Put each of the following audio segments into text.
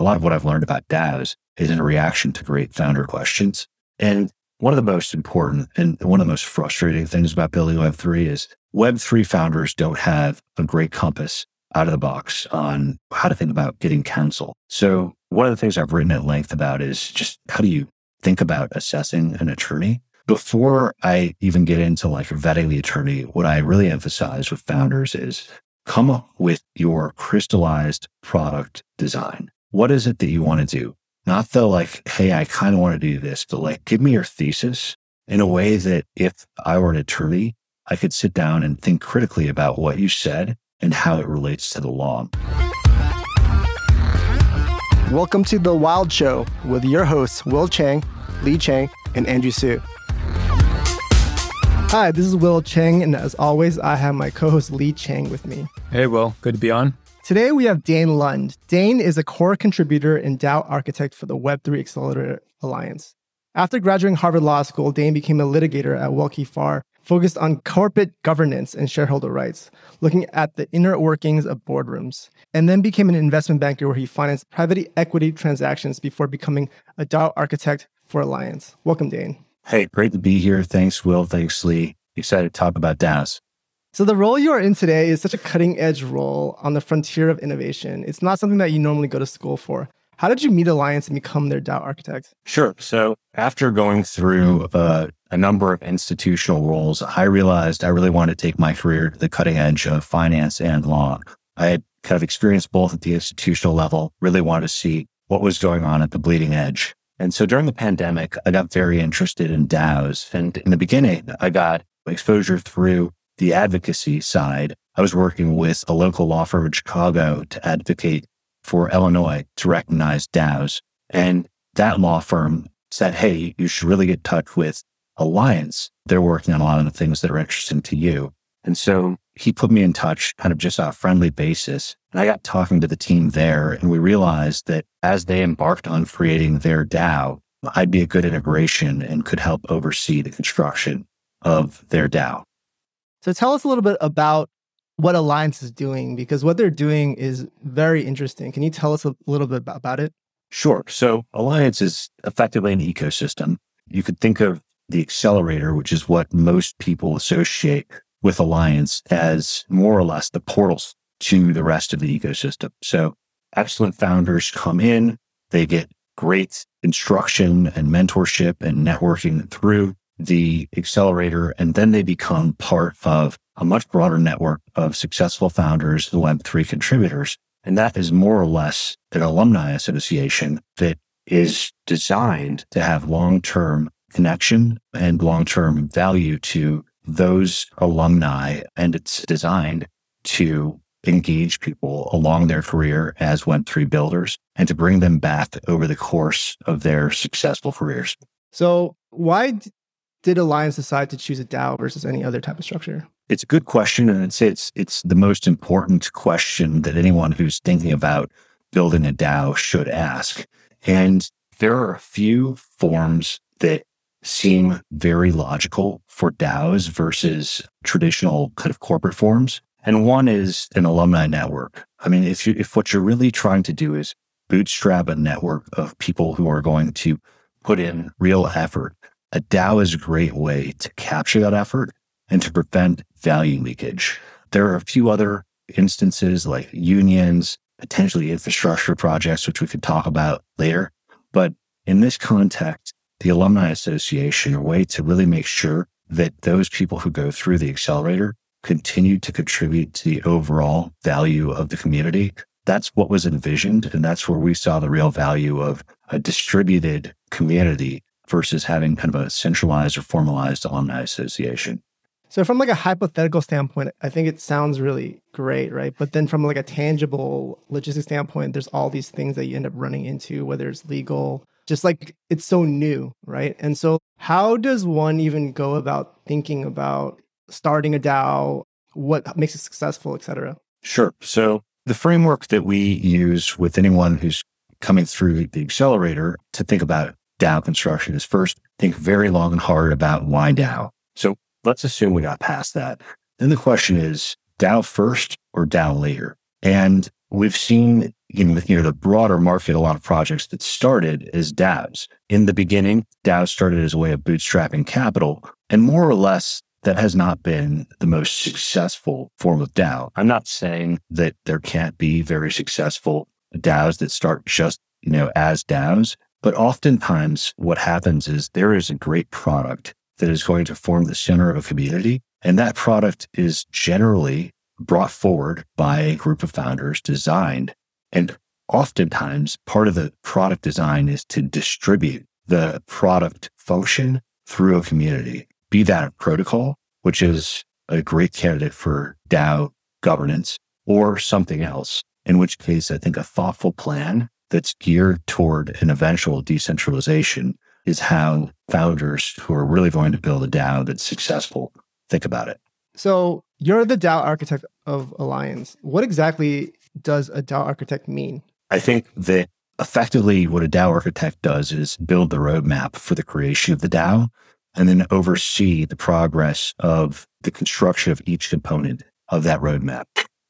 a lot of what I've learned about DAOs is in reaction to great founder questions. And one of the most important and one of the most frustrating things about building Web3 is Web3 founders don't have a great compass out of the box on how to think about getting counsel. So one of the things I've written at length about is just how do you think about assessing an attorney? Before I even get into like vetting the attorney, what I really emphasize with founders is come up with your crystallized product design. What is it that you want to do? Not the like, hey, I kind of want to do this, but like, give me your thesis in a way that if I were an attorney, I could sit down and think critically about what you said and how it relates to the law. Welcome to The Wild Show with your hosts, Will Chang, Lee Chang, and Andrew Sue. Hi, this is Will Chang, and as always, I have my co host Lee Chang with me. Hey, Will. Good to be on. Today we have Dane Lund. Dane is a core contributor and DAO architect for the Web3 Accelerator Alliance. After graduating Harvard Law School, Dane became a litigator at Willkie Farr, focused on corporate governance and shareholder rights, looking at the inner workings of boardrooms, and then became an investment banker where he financed private equity transactions before becoming a DAO architect for Alliance. Welcome, Dane. Hey, great to be here. Thanks, Will. Thanks, Lee. Excited to talk about DAOs. So the role you are in today is such a cutting edge role on the frontier of innovation. It's not something that you normally go to school for. How did you meet Alliance and become their DAO architect? Sure. So after going through uh, a number of institutional roles, I realized I really wanted to take my career to the cutting edge of finance and law. I had kind of experienced both at the institutional level, really wanted to see what was going on at the bleeding edge. And so during the pandemic, I got very interested in DAOs. And in the beginning, I got exposure through the advocacy side, I was working with a local law firm in Chicago to advocate for Illinois to recognize DAOs. And that law firm said, Hey, you should really get in touch with Alliance. They're working on a lot of the things that are interesting to you. And so he put me in touch kind of just on a friendly basis. And I got talking to the team there and we realized that as they embarked on creating their DAO, I'd be a good integration and could help oversee the construction of their DAO. So tell us a little bit about what Alliance is doing because what they're doing is very interesting. Can you tell us a little bit about it? Sure. So Alliance is effectively an ecosystem. You could think of the accelerator, which is what most people associate with Alliance as more or less the portals to the rest of the ecosystem. So excellent founders come in, they get great instruction and mentorship and networking through the accelerator, and then they become part of a much broader network of successful founders, the Web3 contributors. And that is more or less an alumni association that is designed to have long term connection and long term value to those alumni. And it's designed to engage people along their career as Web3 builders and to bring them back over the course of their successful careers. So, why did Alliance decide to choose a DAO versus any other type of structure? It's a good question, and I'd say it's it's the most important question that anyone who's thinking about building a DAO should ask. And there are a few forms that seem very logical for DAOs versus traditional kind of corporate forms. And one is an alumni network. I mean, if you if what you're really trying to do is bootstrap a network of people who are going to put in real effort a DAO is a great way to capture that effort and to prevent value leakage. There are a few other instances like unions, potentially infrastructure projects, which we could talk about later. But in this context, the Alumni Association, a way to really make sure that those people who go through the accelerator continue to contribute to the overall value of the community. That's what was envisioned. And that's where we saw the real value of a distributed community versus having kind of a centralized or formalized alumni association. So from like a hypothetical standpoint, I think it sounds really great, right? But then from like a tangible logistics standpoint, there's all these things that you end up running into, whether it's legal, just like it's so new, right? And so how does one even go about thinking about starting a DAO, what makes it successful, et cetera? Sure. So the framework that we use with anyone who's coming through the accelerator to think about DAO construction is first think very long and hard about why DAO. So let's assume we got past that. Then the question is DAO first or DAO later? And we've seen in you know the broader market a lot of projects that started as DAOs. In the beginning, DAOs started as a way of bootstrapping capital, and more or less that has not been the most successful form of DAO. I'm not saying that there can't be very successful DAOs that start just, you know, as DAOs, but oftentimes what happens is there is a great product that is going to form the center of a community. And that product is generally brought forward by a group of founders designed. And oftentimes part of the product design is to distribute the product function through a community, be that a protocol, which is a great candidate for DAO governance or something else, in which case I think a thoughtful plan that's geared toward an eventual decentralization is how founders who are really going to build a DAO that's successful think about it. So you're the DAO architect of Alliance. What exactly does a DAO architect mean? I think that effectively what a DAO architect does is build the roadmap for the creation of the DAO and then oversee the progress of the construction of each component of that roadmap.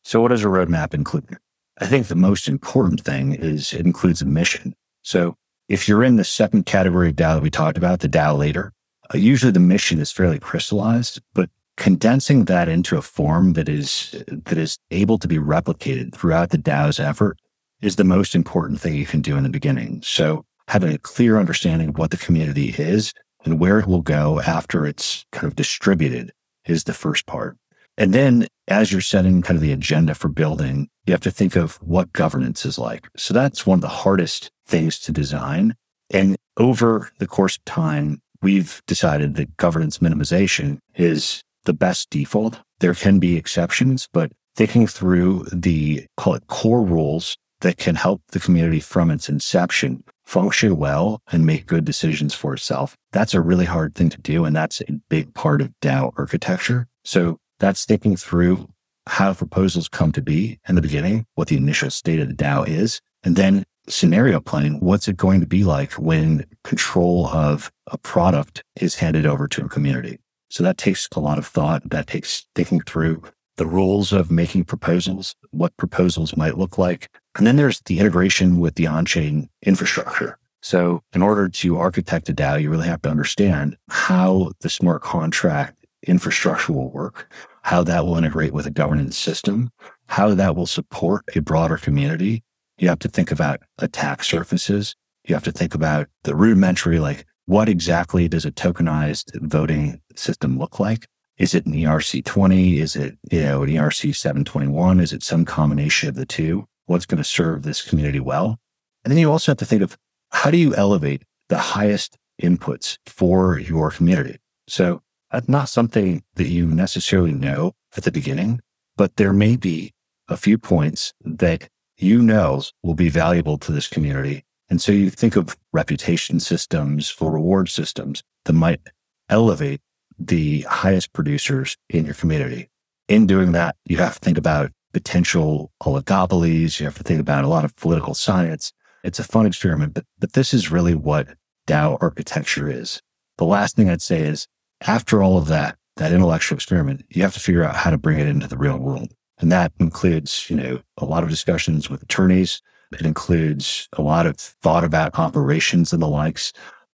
So what does a roadmap include? I think the most important thing is it includes a mission. So if you're in the second category of DAO that we talked about, the DAO later, uh, usually the mission is fairly crystallized, but condensing that into a form that is that is able to be replicated throughout the DAO's effort is the most important thing you can do in the beginning. So having a clear understanding of what the community is and where it will go after it's kind of distributed is the first part. And then as you're setting kind of the agenda for building, you have to think of what governance is like. So that's one of the hardest things to design. And over the course of time, we've decided that governance minimization is the best default. There can be exceptions, but thinking through the call it core rules that can help the community from its inception function well and make good decisions for itself. That's a really hard thing to do. And that's a big part of DAO architecture. So that's thinking through how proposals come to be in the beginning, what the initial state of the DAO is, and then scenario planning. What's it going to be like when control of a product is handed over to a community? So that takes a lot of thought. That takes thinking through the rules of making proposals, what proposals might look like. And then there's the integration with the on-chain infrastructure. So in order to architect a DAO, you really have to understand how the smart contract infrastructure will work, how that will integrate with a governance system, how that will support a broader community. You have to think about attack surfaces. You have to think about the rudimentary, like what exactly does a tokenized voting system look like? Is it an ERC20? Is it, you know, an ERC 721? Is it some combination of the two? What's going to serve this community well? And then you also have to think of how do you elevate the highest inputs for your community? So that's not something that you necessarily know at the beginning, but there may be a few points that you know will be valuable to this community. And so you think of reputation systems or reward systems that might elevate the highest producers in your community. In doing that, you have to think about potential oligopolies. You have to think about a lot of political science. It's a fun experiment, but, but this is really what DAO architecture is. The last thing I'd say is after all of that, that intellectual experiment, you have to figure out how to bring it into the real world. And that includes, you know, a lot of discussions with attorneys. It includes a lot of thought about operations and the likes.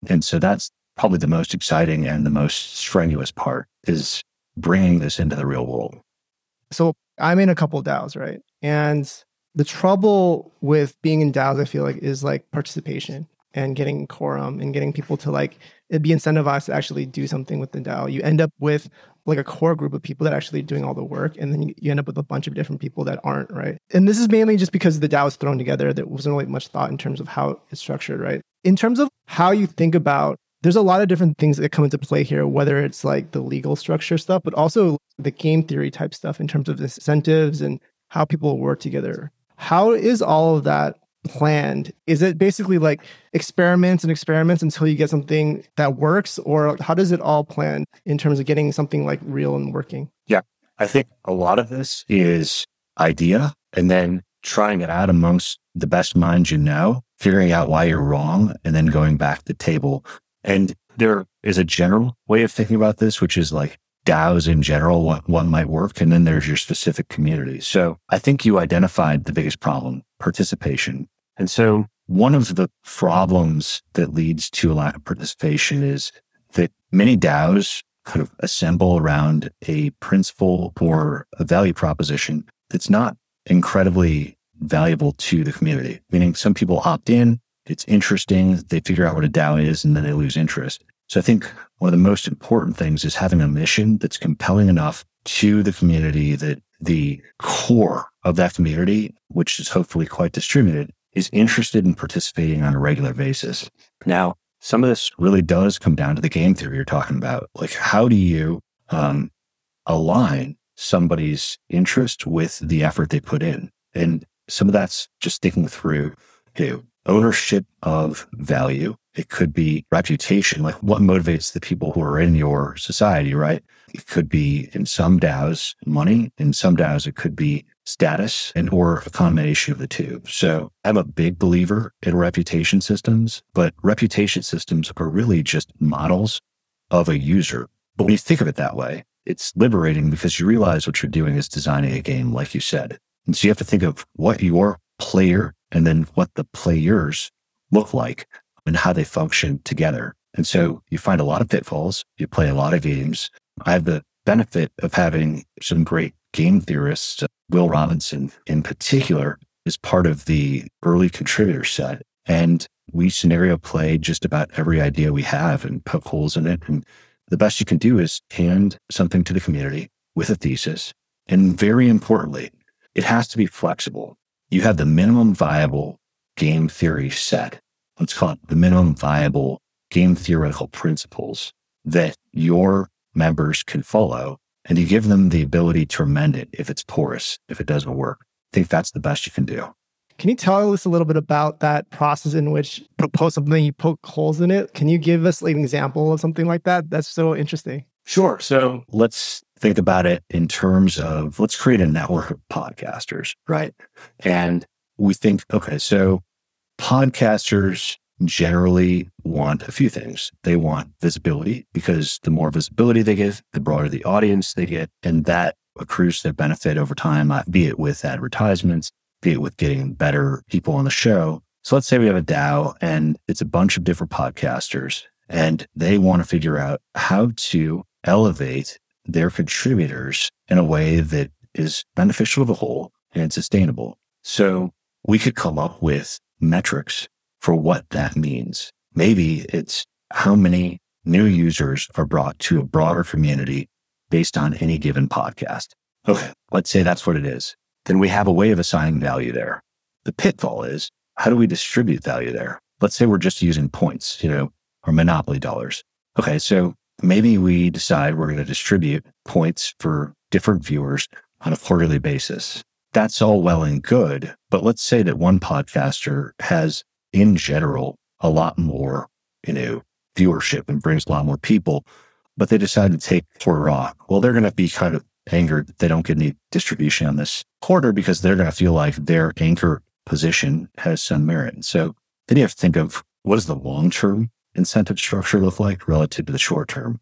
And so that's probably the most exciting and the most strenuous part is bringing this into the real world. So I'm in a couple DAOs, right? And the trouble with being in DAOs, I feel like, is like participation and getting quorum and getting people to like be incentivized to actually do something with the DAO. You end up with like a core group of people that are actually doing all the work, and then you, you end up with a bunch of different people that aren't, right? And this is mainly just because the DAO is thrown together. There wasn't really much thought in terms of how it's structured, right? In terms of how you think about there's a lot of different things that come into play here, whether it's like the legal structure stuff, but also the game theory type stuff in terms of incentives and how people work together. How is all of that planned? Is it basically like experiments and experiments until you get something that works? Or how does it all plan in terms of getting something like real and working? Yeah. I think a lot of this is idea and then trying it out amongst the best minds you know, figuring out why you're wrong, and then going back to the table. And there is a general way of thinking about this, which is like DAOs in general, what one might work, and then there's your specific community. So I think you identified the biggest problem, participation. And so one of the problems that leads to a lack of participation is that many DAOs kind of assemble around a principle or a value proposition that's not incredibly valuable to the community. Meaning some people opt in, it's interesting, they figure out what a DAO is, and then they lose interest. So I think one of the most important things is having a mission that's compelling enough to the community that the core of that community, which is hopefully quite distributed, is interested in participating on a regular basis. Now, some of this really does come down to the game theory you're talking about. Like, how do you um, align somebody's interest with the effort they put in? And some of that's just thinking through know, ownership of value. It could be reputation, like what motivates the people who are in your society, right? It could be in some DAOs money, in some DAOs it could be status and or a combination of the two. So I'm a big believer in reputation systems, but reputation systems are really just models of a user. But when you think of it that way, it's liberating because you realize what you're doing is designing a game, like you said. And so you have to think of what your player and then what the players look like and how they function together. And so you find a lot of pitfalls. You play a lot of games. I have the benefit of having some great game theorist, uh, Will Robinson, in particular, is part of the early contributor set. And we scenario play just about every idea we have and poke holes in it. And the best you can do is hand something to the community with a thesis. And very importantly, it has to be flexible. You have the minimum viable game theory set. Let's call it the minimum viable game theoretical principles that your members can follow. And you give them the ability to amend it if it's porous, if it doesn't work. I think that's the best you can do. Can you tell us a little bit about that process in which propose something, you poke holes in it? Can you give us like an example of something like that? That's so interesting. Sure. So let's think about it in terms of let's create a network of podcasters. Right. And we think, okay, so podcasters generally want a few things. They want visibility because the more visibility they give, the broader the audience they get. And that accrues their benefit over time, uh, be it with advertisements, be it with getting better people on the show. So let's say we have a DAO and it's a bunch of different podcasters and they want to figure out how to elevate their contributors in a way that is beneficial to the whole and sustainable. So we could come up with metrics for what that means. Maybe it's how many new users are brought to a broader community based on any given podcast. Okay, let's say that's what it is. Then we have a way of assigning value there. The pitfall is how do we distribute value there? Let's say we're just using points, you know, or monopoly dollars. Okay, so maybe we decide we're going to distribute points for different viewers on a quarterly basis. That's all well and good. But let's say that one podcaster has, in general, a lot more, you know, viewership and brings a lot more people, but they decide to take for rock. Well, they're going to be kind of angered that they don't get any distribution on this quarter because they're going to feel like their anchor position has some merit. So then you have to think of what does the long term incentive structure look like relative to the short term?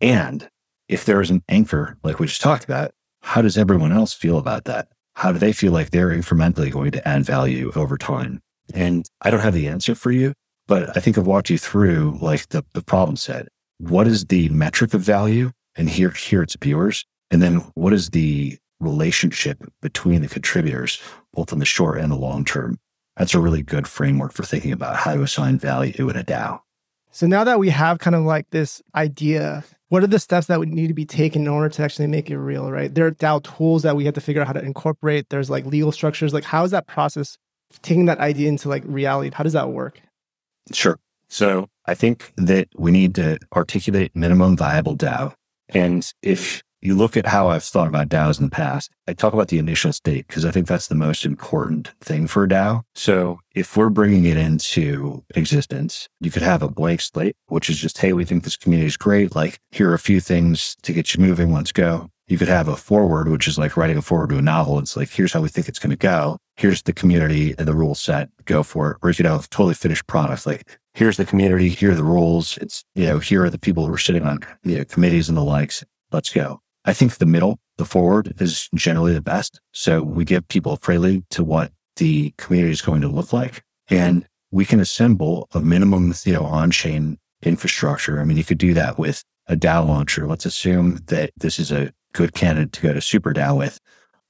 And if there is an anchor, like we just talked about, how does everyone else feel about that? How do they feel like they're incrementally going to add value over time? And I don't have the answer for you, but I think I've walked you through like the, the problem set. What is the metric of value? And here, here it's viewers. And then what is the relationship between the contributors, both in the short and the long term? That's a really good framework for thinking about how to assign value in a DAO. So now that we have kind of like this idea, what are the steps that would need to be taken in order to actually make it real, right? There are DAO tools that we have to figure out how to incorporate. There's like legal structures. Like, how is that process taking that idea into like reality? How does that work? Sure. So I think that we need to articulate minimum viable DAO. And if you look at how I've thought about DAOs in the past, I talk about the initial state because I think that's the most important thing for a DAO. So if we're bringing it into existence, you could have a blank slate, which is just, hey, we think this community is great. Like, here are a few things to get you moving. Let's go. You could have a forward, which is like writing a forward to a novel. It's like, here's how we think it's going to go. Here's the community and the rule set. Go for it. Or you know, totally finished product. Like, here's the community. Here are the rules. It's, you know, here are the people who are sitting on you know, committees and the likes let's go. I think the middle, the forward is generally the best. So we give people a prelude to what the community is going to look like. And we can assemble a minimum, you know, on-chain infrastructure. I mean, you could do that with a DAO launcher. Let's assume that this is a good candidate to go to Super DAO with.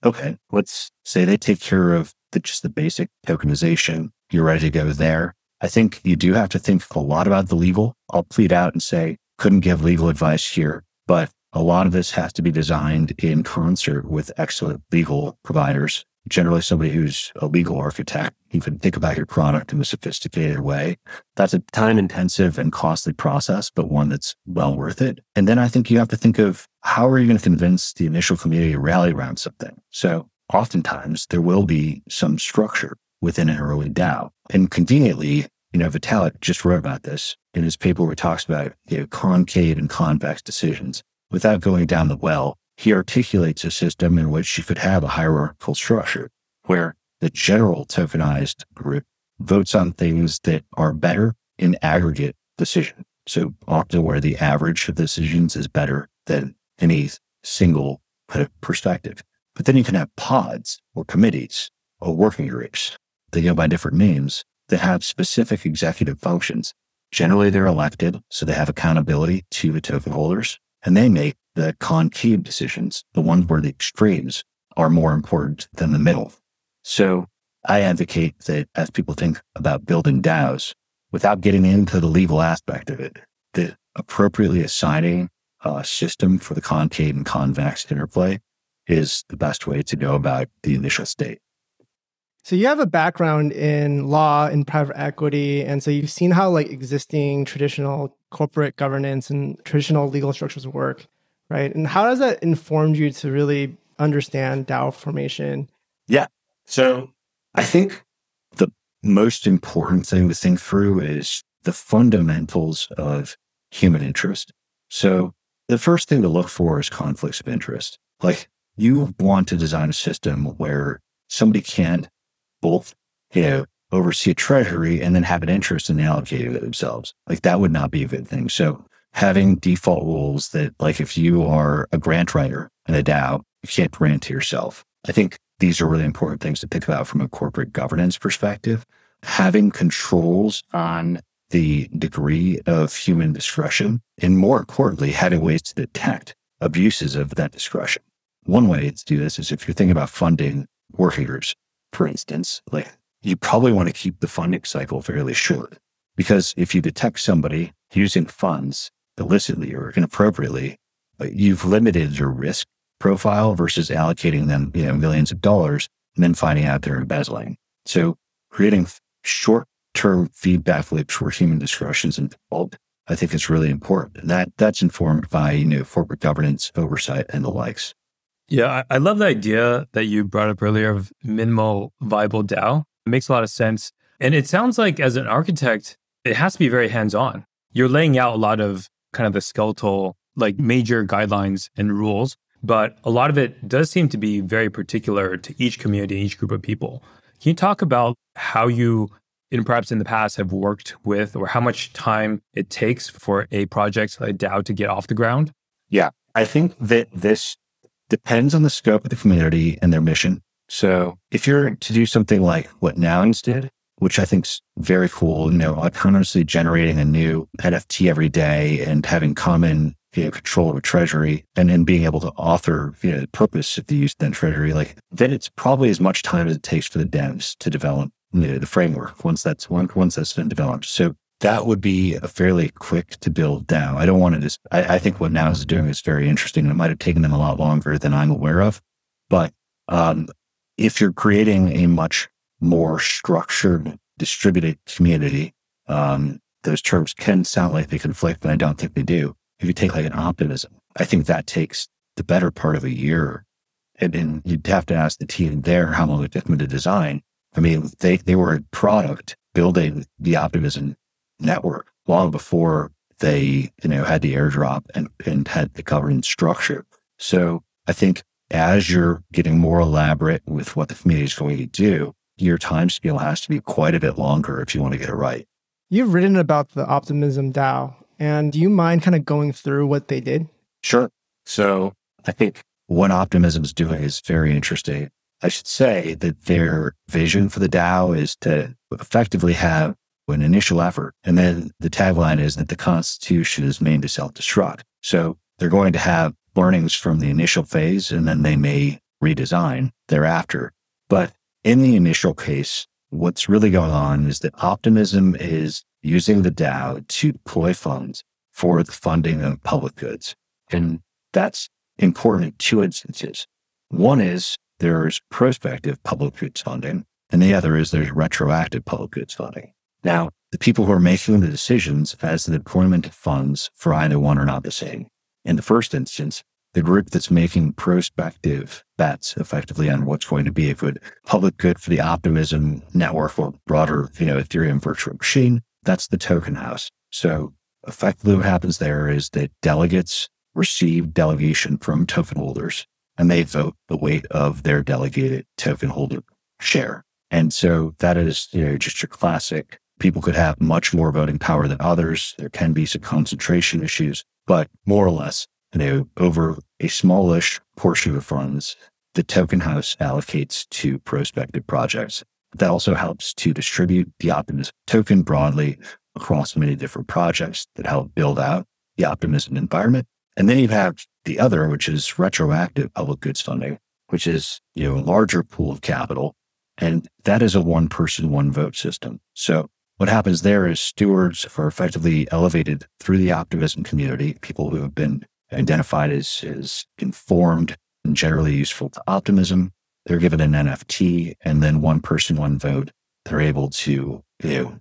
Okay, let's say they take care of the, just the basic tokenization. You're ready to go there. I think you do have to think a lot about the legal. I'll plead out and say, couldn't give legal advice here, but a lot of this has to be designed in concert with excellent legal providers generally somebody who's a legal architect, you can think about your product in a sophisticated way. That's a time intensive and costly process, but one that's well worth it. And then I think you have to think of how are you going to convince the initial community to rally around something? So oftentimes there will be some structure within an early DAO. And conveniently, you know, Vitalik just wrote about this in his paper where he talks about you know, concave and convex decisions. Without going down the well, he articulates a system in which you could have a hierarchical structure where the general tokenized group votes on things that are better in aggregate decision. So often where the average of decisions is better than any single perspective. But then you can have pods or committees or working groups. They go by different names that have specific executive functions. Generally, they're elected, so they have accountability to the token holders and they make the concave decisions, the ones where the extremes are more important than the middle. So I advocate that as people think about building DAOs, without getting into the legal aspect of it, that appropriately assigning a system for the concave and convex interplay is the best way to go about the initial state. So you have a background in law and private equity, and so you've seen how like existing traditional corporate governance and traditional legal structures work, right? And how does that inform you to really understand DAO formation? Yeah. So I think the most important thing to think through is the fundamentals of human interest. So the first thing to look for is conflicts of interest. Like you want to design a system where somebody can't both, you know, oversee a treasury and then have an interest in allocating it themselves. Like that would not be a good thing. So having default rules that like if you are a grant writer in a DAO, you can't grant to yourself. I think these are really important things to think about from a corporate governance perspective. Having controls on the degree of human discretion, and more importantly, having ways to detect abuses of that discretion. One way to do this is if you're thinking about funding groups, for instance, like you probably want to keep the funding cycle fairly short because if you detect somebody using funds illicitly or inappropriately, you've limited your risk profile versus allocating them, you know, millions of dollars and then finding out they're embezzling. So creating short term feedback loops where human discretion is involved, I think is really important. That that's informed by, you know, corporate governance oversight and the likes. Yeah, I love the idea that you brought up earlier of minimal viable DAO. It makes a lot of sense. And it sounds like as an architect, it has to be very hands on. You're laying out a lot of kind of the skeletal, like major guidelines and rules, but a lot of it does seem to be very particular to each community, each group of people. Can you talk about how you, in perhaps in the past, have worked with or how much time it takes for a project like DAO to get off the ground? Yeah, I think that this depends on the scope of the community and their mission. So if you're to do something like what Nouns did, which I think is very cool, you know, autonomously generating a new NFT every day and having common you know, control of a treasury and then being able to author you know, the purpose of the use that treasury, like then it's probably as much time as it takes for the devs to develop you know, the framework once that's once that's been developed. So that would be a fairly quick to build DAO. I don't want to just, I, I think what Nouns is doing is very interesting. And it might have taken them a lot longer than I'm aware of. But um, if you're creating a much more structured, distributed community, um, those terms can sound like they conflict, but I don't think they do. If you take like an optimism, I think that takes the better part of a year. And you'd have to ask the team there how long it took them to design. I mean, they, they were a product building the optimism network long before they, you know, had the airdrop and, and had the governance structure. So I think as you're getting more elaborate with what the community is going to do, your time scale has to be quite a bit longer if you want to get it right. You've written about the Optimism DAO, and do you mind kind of going through what they did? Sure. So I think what Optimism is doing is very interesting. I should say that their vision for the DAO is to effectively have an initial effort. And then the tagline is that the Constitution is made to self destruct. So they're going to have learnings from the initial phase and then they may redesign thereafter. But in the initial case, what's really going on is that Optimism is using the DAO to deploy funds for the funding of public goods. And that's important in two instances. One is there's prospective public goods funding, and the other is there's retroactive public goods funding. Now, the people who are making the decisions as to the deployment of funds for either one are not the same. In the first instance, the group that's making prospective bets effectively on what's going to be a good public good for the optimism network or broader, you know, Ethereum virtual machine, that's the token house. So effectively what happens there is that delegates receive delegation from token holders and they vote the weight of their delegated token holder share. And so that is, you know, just your classic. People could have much more voting power than others. There can be some concentration issues, but more or less, you know, over a smallish portion of funds, the token house allocates to prospective projects. That also helps to distribute the Optimism token broadly across many different projects that help build out the Optimism environment. And then you have the other, which is retroactive public goods funding, which is, you know, a larger pool of capital. And that is a one person, one vote system. So what happens there is stewards are effectively elevated through the optimism community, people who have been identified as, as informed and generally useful to optimism. They're given an NFT and then one person, one vote. They're able to, you know,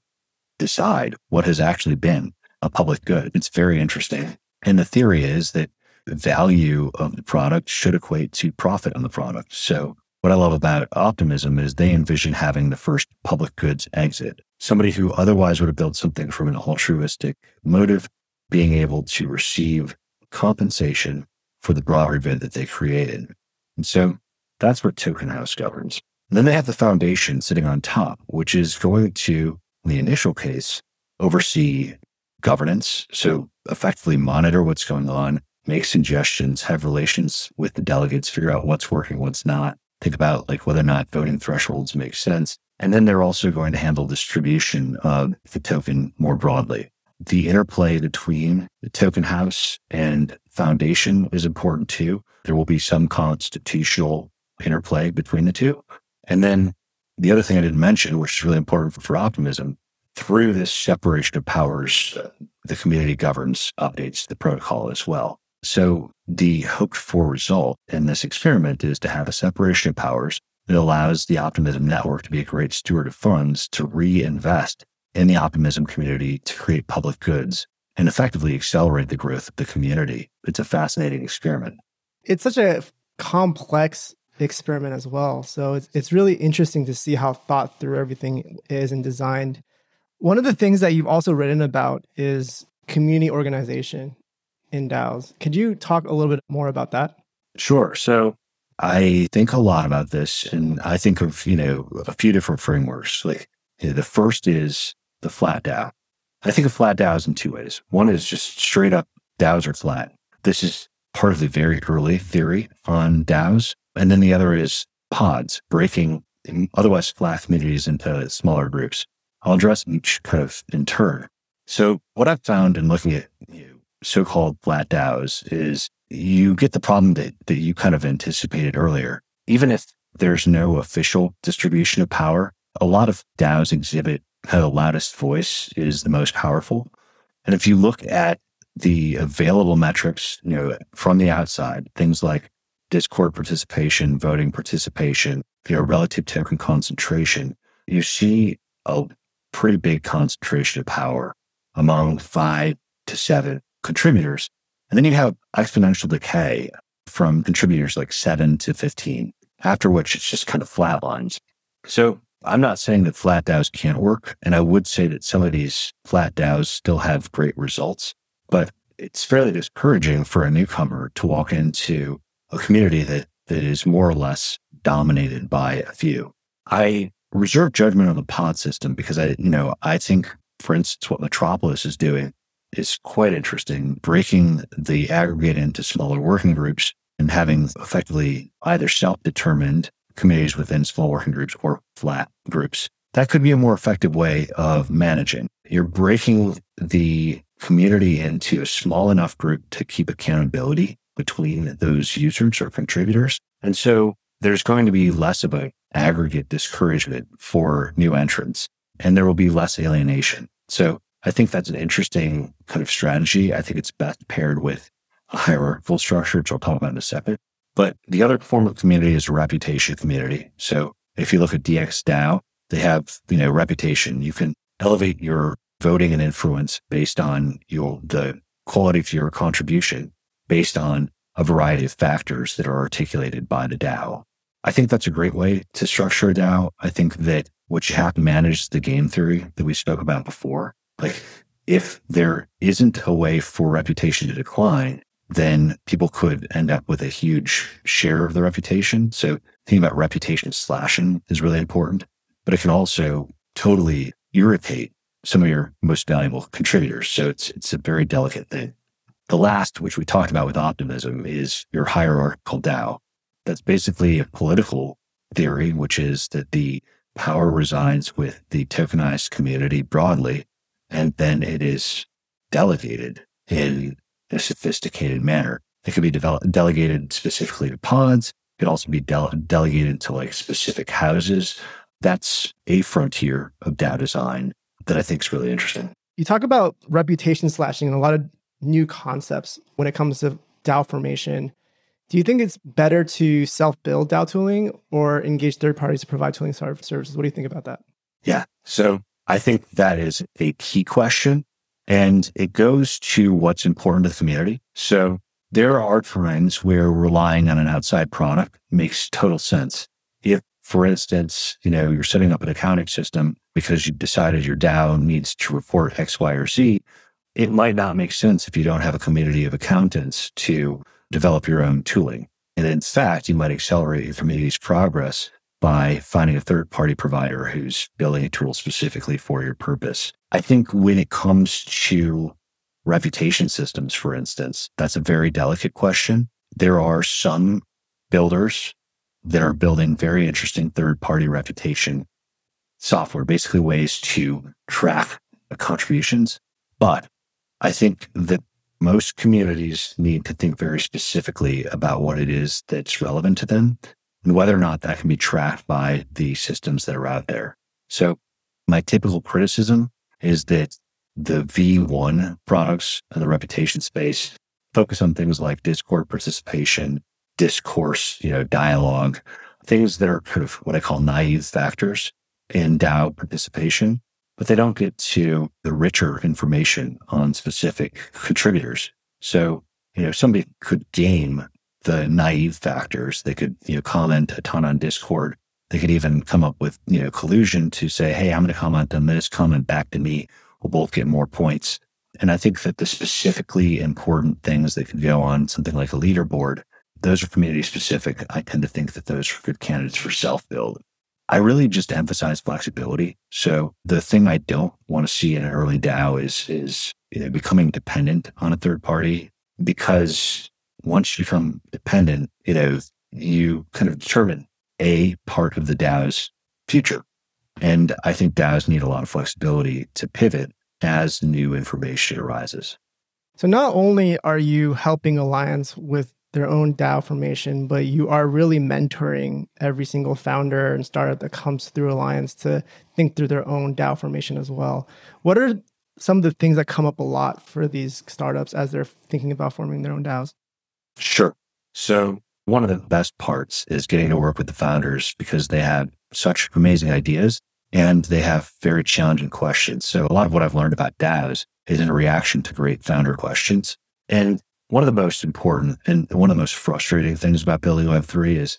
decide what has actually been a public good. It's very interesting. And the theory is that the value of the product should equate to profit on the product. So what I love about optimism is they envision having the first public goods exit. Somebody who otherwise would have built something from an altruistic motive, being able to receive compensation for the broader good that they created. And so that's what Token House governs. And then they have the foundation sitting on top, which is going to, in the initial case, oversee governance. So effectively monitor what's going on, make suggestions, have relations with the delegates, figure out what's working, what's not, think about like whether or not voting thresholds make sense. And then they're also going to handle distribution of the token more broadly. The interplay between the token house and foundation is important too. There will be some constitutional interplay between the two. And then the other thing I didn't mention, which is really important for, for optimism, through this separation of powers, uh, the community governs updates the protocol as well. So the hoped for result in this experiment is to have a separation of powers that allows the optimism network to be a great steward of funds to reinvest in the optimism community to create public goods and effectively accelerate the growth of the community. It's a fascinating experiment. It's such a complex experiment as well. So it's, it's really interesting to see how thought through everything is and designed. One of the things that you've also written about is community organization in DAOs. Could you talk a little bit more about that? Sure. So I think a lot about this and I think of, you know, a few different frameworks. Like you know, the first is the flat DAO. I think of flat DAOs in two ways. One is just straight up DAOs are flat. This is part of the very early theory on DAOs. And then the other is pods, breaking otherwise flat communities into smaller groups. I'll address each kind of in turn. So what I've found in looking at you know, so-called flat DAOs is you get the problem that, that you kind of anticipated earlier. Even if there's no official distribution of power, a lot of DAOs exhibit the loudest voice is the most powerful. And if you look at the available metrics, you know, from the outside, things like Discord participation, voting participation, you know, relative token concentration, you see a pretty big concentration of power among five to seven contributors. And then you have exponential decay from contributors like seven to 15, after which it's just kind of flatlines. So I'm not saying that flat DAOs can't work. And I would say that some of these flat DAOs still have great results, but it's fairly discouraging for a newcomer to walk into a community that, that is more or less dominated by a few. I reserve judgment on the pod system because I, you know, I think, for instance, what Metropolis is doing is quite interesting, breaking the aggregate into smaller working groups and having effectively either self determined committees within small working groups or flat groups. That could be a more effective way of managing. You're breaking the community into a small enough group to keep accountability between those users or contributors. And so there's going to be less of an aggregate discouragement for new entrants and there will be less alienation. So I think that's an interesting kind of strategy. I think it's best paired with hierarchical structure, which I'll talk about in a second. But the other form of community is a reputation community. So if you look at DxDAO, they have, you know, reputation. You can elevate your voting and influence based on your the quality of your contribution based on a variety of factors that are articulated by the DAO. I think that's a great way to structure a DAO. I think that what you have to manage the game theory that we spoke about before. Like if there isn't a way for reputation to decline, then people could end up with a huge share of the reputation. So thinking about reputation slashing is really important, but it can also totally irritate some of your most valuable contributors. So it's it's a very delicate thing. The last, which we talked about with optimism, is your hierarchical DAO. That's basically a political theory, which is that the power resides with the tokenized community broadly, and then it is delegated in a sophisticated manner. It could be developed, delegated specifically to pods. It could also be dele- delegated to like specific houses. That's a frontier of DAO design that I think is really interesting. You talk about reputation slashing and a lot of new concepts when it comes to DAO formation. Do you think it's better to self build DAO tooling or engage third parties to provide tooling services? What do you think about that? Yeah. So I think that is a key question. And it goes to what's important to the community. So there are times where relying on an outside product makes total sense. If, for instance, you know, you're setting up an accounting system because you've decided your DAO needs to report X, Y, or Z, it might not make sense if you don't have a community of accountants to develop your own tooling. And in fact, you might accelerate your community's progress by finding a third party provider who's building a tool specifically for your purpose. I think when it comes to reputation systems, for instance, that's a very delicate question. There are some builders that are building very interesting third party reputation software, basically ways to track contributions. But I think that most communities need to think very specifically about what it is that's relevant to them and whether or not that can be tracked by the systems that are out there. So my typical criticism is that the V1 products in the reputation space focus on things like Discord participation, discourse, you know, dialogue, things that are kind of what I call naive factors in DAO participation but they don't get to the richer information on specific contributors. So, you know, somebody could game the naive factors. They could, you know, comment a ton on Discord. They could even come up with, you know, collusion to say, Hey, I'm going to comment on this, comment back to me. We'll both get more points. And I think that the specifically important things that could go on something like a leaderboard, those are community specific. I tend to think that those are good candidates for self build. I really just emphasize flexibility. So the thing I don't want to see in an early DAO is is you know, becoming dependent on a third party because once you become dependent, you know, you kind of determine a part of the DAO's future. And I think DAOs need a lot of flexibility to pivot as new information arises. So not only are you helping Alliance with their own DAO formation, but you are really mentoring every single founder and startup that comes through Alliance to think through their own DAO formation as well. What are some of the things that come up a lot for these startups as they're thinking about forming their own DAOs? Sure. So, one of the best parts is getting to work with the founders because they have such amazing ideas and they have very challenging questions. So, a lot of what I've learned about DAOs is in reaction to great founder questions. And one of the most important and one of the most frustrating things about building Web3 is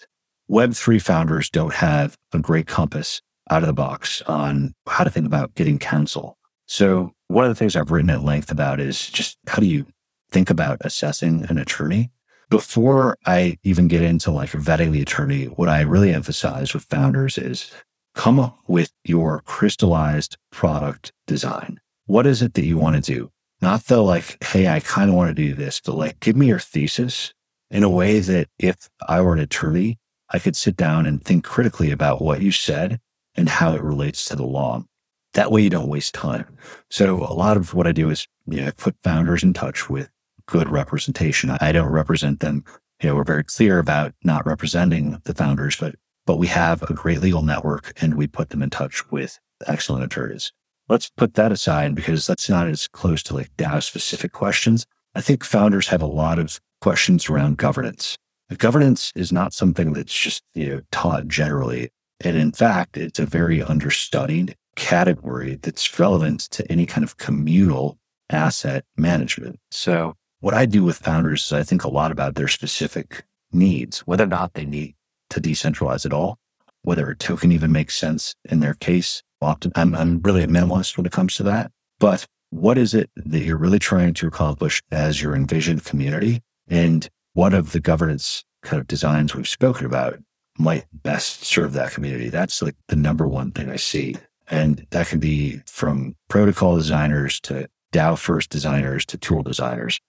Web3 founders don't have a great compass out of the box on how to think about getting counsel. So, one of the things I've written at length about is just how do you think about assessing an attorney? Before I even get into like vetting the attorney, what I really emphasize with founders is come up with your crystallized product design. What is it that you want to do? Not the like, hey, I kind of want to do this, but like, give me your thesis in a way that if I were an attorney, I could sit down and think critically about what you said and how it relates to the law. That way you don't waste time. So a lot of what I do is, you know, put founders in touch with good representation. I don't represent them. You know, we're very clear about not representing the founders, but but we have a great legal network and we put them in touch with excellent attorneys. Let's put that aside because that's not as close to like DAO specific questions. I think founders have a lot of questions around governance. Governance is not something that's just you know taught generally. And in fact, it's a very understudied category that's relevant to any kind of communal asset management. So what I do with founders is I think a lot about their specific needs, whether or not they need to decentralize at all, whether a token even makes sense in their case. Often I'm, I'm really a minimalist when it comes to that. But what is it that you're really trying to accomplish as your envisioned community? And what of the governance kind of designs we've spoken about might best serve that community? That's like the number one thing I see. And that can be from protocol designers to DAO first designers to tool designers.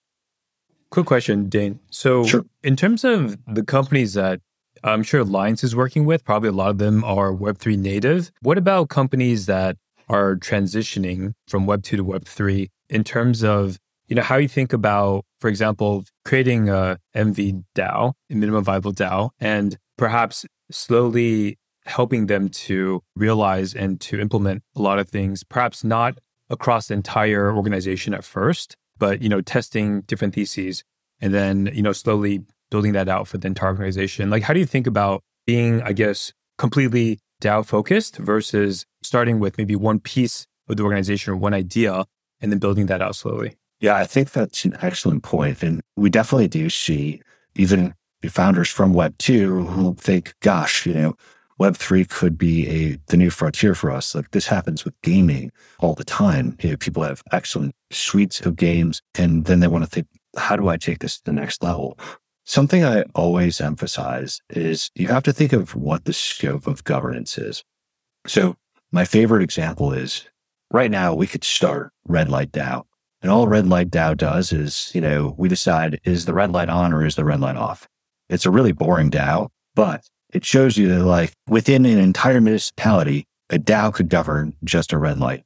Quick question, Dane. So, sure. in terms of the companies that I'm sure Alliance is working with, probably a lot of them are Web3 native. What about companies that are transitioning from Web2 to Web3 in terms of you know how you think about, for example, creating a MV DAO, a minimum viable DAO, and perhaps slowly helping them to realize and to implement a lot of things, perhaps not across the entire organization at first, but you know, testing different theses and then, you know, slowly building that out for the entire organization. Like how do you think about being, I guess, completely DAO focused versus starting with maybe one piece of the organization or one idea and then building that out slowly? Yeah, I think that's an excellent. And we definitely do see even the founders from Web 2 who think, gosh, you know, Web3 could be a the new frontier for us. Like this happens with gaming all the time. You know, people have excellent suites of games and then they want to think, how do I take this to the next level? Something I always emphasize is you have to think of what the scope of governance is. So my favorite example is right now we could start red light DAO. And all red light DAO does is, you know, we decide is the red light on or is the red light off? It's a really boring DAO, but it shows you that like within an entire municipality, a DAO could govern just a red light.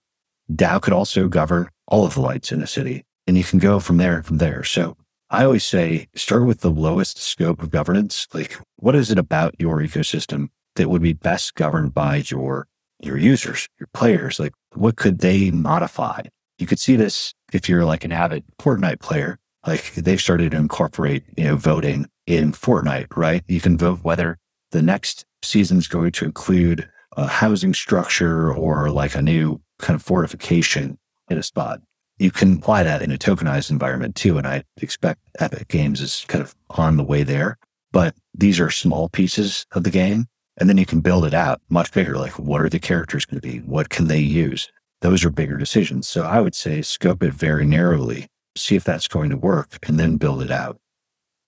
DAO could also govern all of the lights in a city and you can go from there from there. So I always say start with the lowest scope of governance. Like what is it about your ecosystem that would be best governed by your, your users, your players? Like what could they modify? You could see this if you're like an avid Fortnite player, like they've started to incorporate, you know, voting in Fortnite, right? You can vote whether the next season is going to include a housing structure or like a new kind of fortification in a spot. You can apply that in a tokenized environment too. And I expect Epic Games is kind of on the way there. But these are small pieces of the game. And then you can build it out much bigger. Like, what are the characters going to be? What can they use? Those are bigger decisions. So I would say scope it very narrowly, see if that's going to work, and then build it out.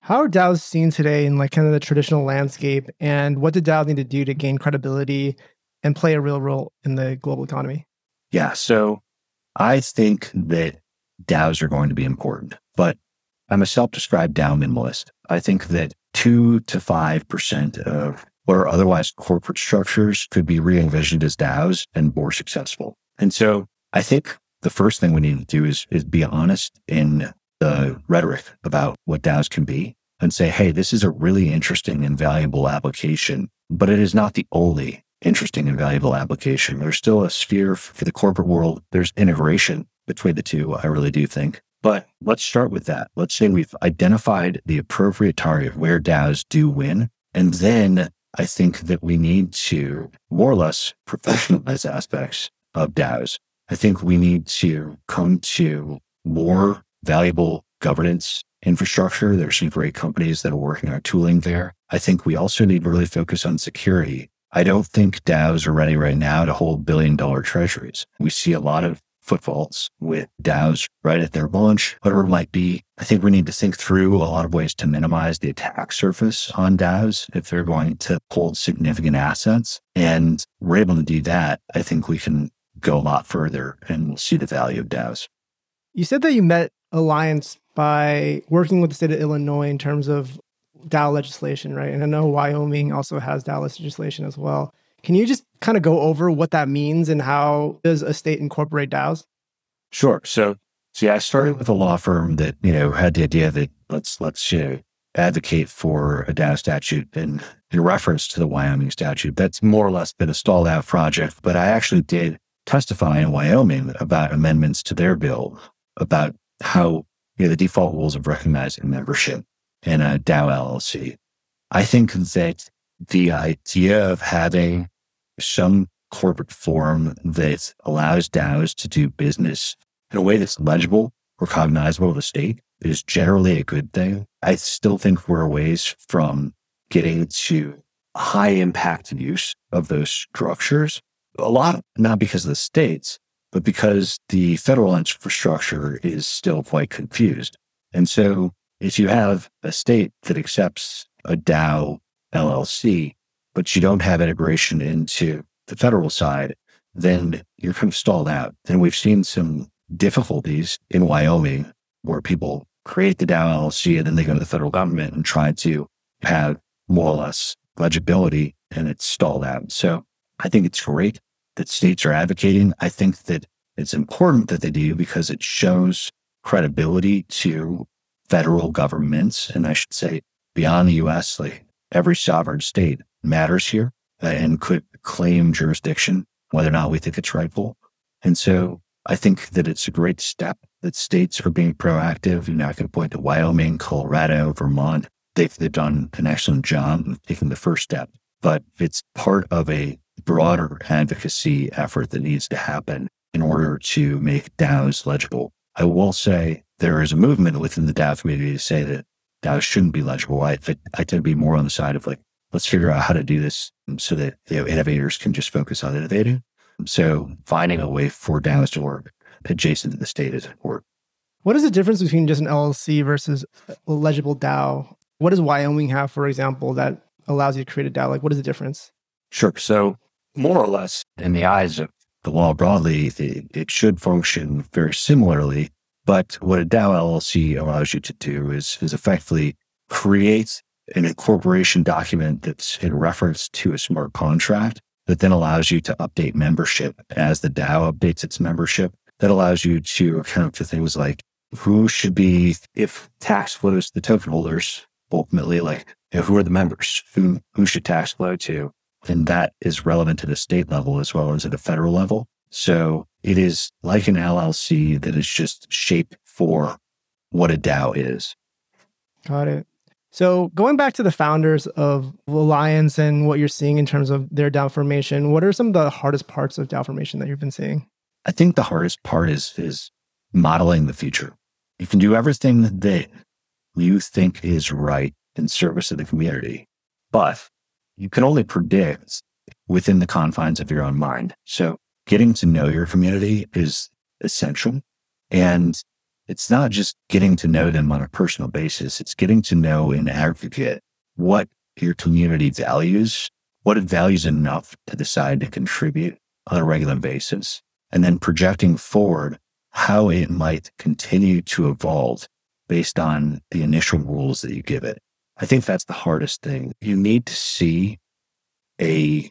How are DAOs seen today in like kind of the traditional landscape, and what do DAOs need to do to gain credibility and play a real role in the global economy? Yeah, so I think that DAOs are going to be important, but I'm a self-described DAO minimalist. I think that two to five percent of what are otherwise corporate structures could be re-envisioned as DAOs and more successful. And so I think the first thing we need to do is is be honest in the rhetoric about what DAOs can be and say, hey, this is a really interesting and valuable application, but it is not the only interesting and valuable application. There's still a sphere for the corporate world. There's integration between the two, I really do think. But let's start with that. Let's say we've identified the appropriate target where DAOs do win. And then I think that we need to more or less professionalize aspects of DAOs. I think we need to come to more valuable governance infrastructure. There's some great companies that are working on tooling there. I think we also need to really focus on security. I don't think DAOs are ready right now to hold billion dollar treasuries. We see a lot of footfalls with DAOs right at their launch, whatever it might be. I think we need to think through a lot of ways to minimize the attack surface on DAOs if they're going to hold significant assets. And we're able to do that. I think we can go a lot further and see the value of DAOs. You said that you met Alliance by working with the state of Illinois in terms of DAO legislation, right? And I know Wyoming also has DAO legislation as well. Can you just kind of go over what that means and how does a state incorporate DAOs? Sure. So, so yeah, I started with a law firm that you know had the idea that let's let's you know, advocate for a DAO statute in, in reference to the Wyoming statute. That's more or less been a stalled out project, but I actually did testify in Wyoming about amendments to their bill about how you know, the default rules of recognizing membership in a DAO LLC. I think that the idea of having some corporate form that allows DAOs to do business in a way that's legible or cognizable to the state is generally a good thing. I still think we're a ways from getting to high impact use of those structures. A lot, not because of the states, but because the federal infrastructure is still quite confused. And so if you have a state that accepts a DAO LLC, but you don't have integration into the federal side, then you're kind of stalled out. And we've seen some difficulties in Wyoming where people create the DAO LLC and then they go to the federal government and try to have more or less legibility and it's stalled out. So I think it's great that states are advocating. I think that it's important that they do because it shows credibility to federal governments. And I should say beyond the US, like every sovereign state matters here uh, and could claim jurisdiction, whether or not we think it's rightful. And so I think that it's a great step that states are being proactive. You know, I can point to Wyoming, Colorado, Vermont. They've, they've done an excellent job of taking the first step, but it's part of a broader advocacy effort that needs to happen in order to make DAOs legible. I will say there is a movement within the DAO community to say that DAOs shouldn't be legible. I, I tend to be more on the side of like, let's figure out how to do this so that you know, innovators can just focus on innovating. So finding a way for DAOs to work adjacent to the state is important. What is the difference between just an LLC versus a legible DAO? What does Wyoming have, for example, that allows you to create a DAO? Like, what is the difference? Sure. So, more or less, in the eyes of the law broadly, it, it should function very similarly. But what a DAO LLC allows you to do is, is effectively create an incorporation document that's in reference to a smart contract that then allows you to update membership as the DAO updates its membership. That allows you to account for things like who should be, if tax flows to the token holders, ultimately, like you know, who are the members, who, who should tax flow to. And that is relevant to the state level as well as at a federal level. So it is like an LLC that is just shaped for what a DAO is. Got it. So going back to the founders of Alliance and what you're seeing in terms of their DAO formation, what are some of the hardest parts of DAO formation that you've been seeing? I think the hardest part is is modeling the future. You can do everything that you think is right in service of the community, but you can only predict within the confines of your own mind. So getting to know your community is essential. And it's not just getting to know them on a personal basis. It's getting to know in aggregate what your community values, what it values enough to decide to contribute on a regular basis, and then projecting forward how it might continue to evolve based on the initial rules that you give it. I think that's the hardest thing. You need to see a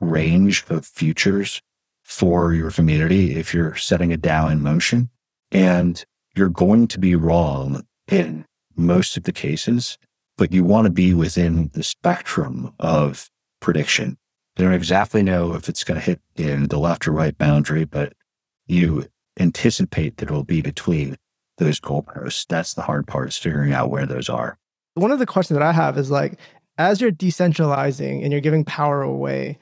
range of futures for your community if you're setting a DAO in motion. And you're going to be wrong in most of the cases, but you want to be within the spectrum of prediction. You don't exactly know if it's going to hit in the left or right boundary, but you anticipate that it will be between those goalposts. That's the hard part is figuring out where those are. One of the questions that I have is like, as you're decentralizing and you're giving power away,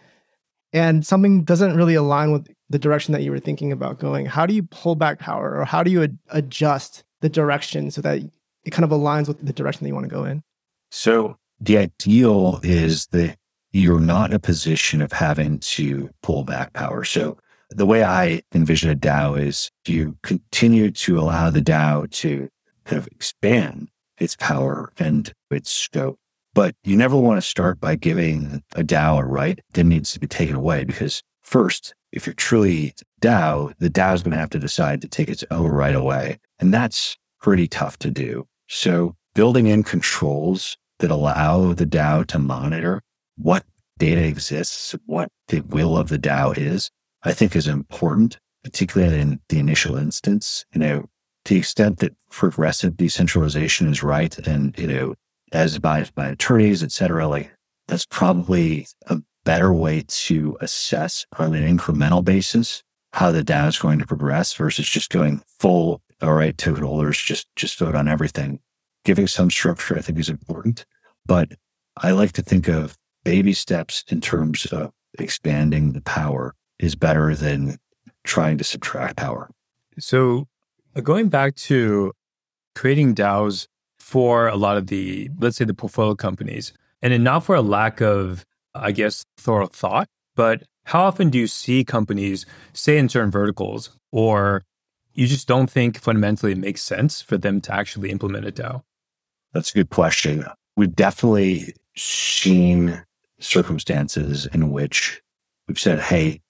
and something doesn't really align with the direction that you were thinking about going, how do you pull back power or how do you ad- adjust the direction so that it kind of aligns with the direction that you want to go in? So the ideal is that you're not in a position of having to pull back power. So the way I envision a DAO is you continue to allow the DAO to kind of expand its power and its scope. But you never want to start by giving a DAO a right that needs to be taken away because first, if you're truly DAO, the DAO is going to have to decide to take its own right away. And that's pretty tough to do. So building in controls that allow the DAO to monitor what data exists, what the will of the DAO is, I think is important, particularly in the initial instance. You know, to the extent that progressive decentralization is right and, you know, as advised by attorneys, et cetera, like that's probably a better way to assess on an incremental basis how the DAO is going to progress versus just going full, all right, token holders, just, just vote on everything. Giving some structure, I think is important, but I like to think of baby steps in terms of expanding the power is better than trying to subtract power. So Uh, going back to creating DAOs for a lot of the, let's say the portfolio companies, and not for a lack of, I guess, thorough thought, but how often do you see companies say in certain verticals, or you just don't think fundamentally it makes sense for them to actually implement a DAO? That's a good question. We've definitely seen circumstances in which we've said, hey,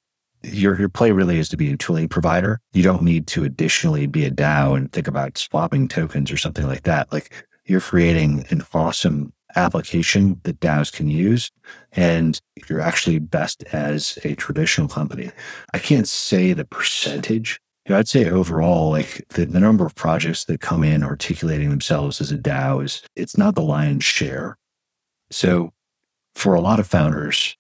your, your play really is to be a tooling provider. You don't need to additionally be a DAO and think about swapping tokens or something like that. Like you're creating an awesome application that DAOs can use. And you're actually best as a traditional company. I can't say the percentage. I'd say overall, like the, the number of projects that come in articulating themselves as a DAO is it's not the lion's share. So for a lot of founders,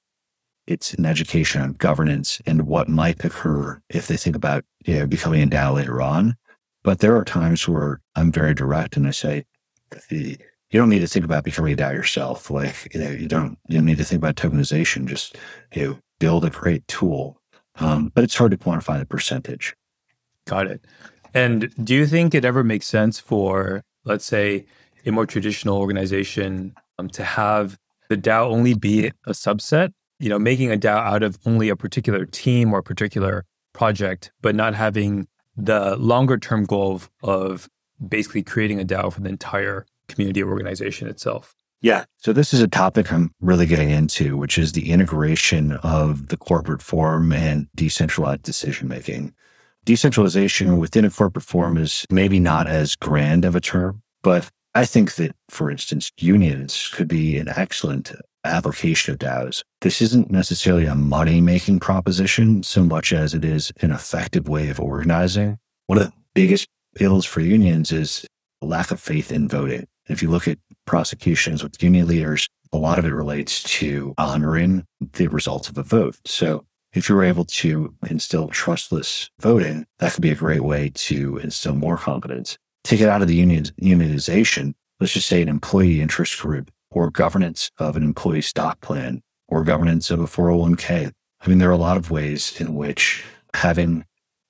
it's an education on governance and what might occur if they think about you know, becoming a DAO later on. But there are times where I'm very direct and I say, you don't need to think about becoming a DAO yourself. Like, you know, you don't, you don't need to think about tokenization. Just, you know, build a great tool. Um, but it's hard to quantify the percentage. Got it. And do you think it ever makes sense for, let's say, a more traditional organization um, to have the DAO only be a subset? You know, making a DAO out of only a particular team or a particular project, but not having the longer term goal of, of basically creating a DAO for the entire community or organization itself. Yeah. So this is a topic I'm really getting into, which is the integration of the corporate form and decentralized decision making. Decentralization within a corporate form is maybe not as grand of a term, but I think that, for instance, unions could be an excellent application of DAOs. This isn't necessarily a money making proposition so much as it is an effective way of organizing. One of the biggest ills for unions is lack of faith in voting. If you look at prosecutions with union leaders, a lot of it relates to honoring the results of a vote. So if you're able to instill trustless voting, that could be a great way to instill more confidence. Take it out of the union, unionization. Let's just say an employee interest group or governance of an employee stock plan or governance of a 401k. I mean, there are a lot of ways in which having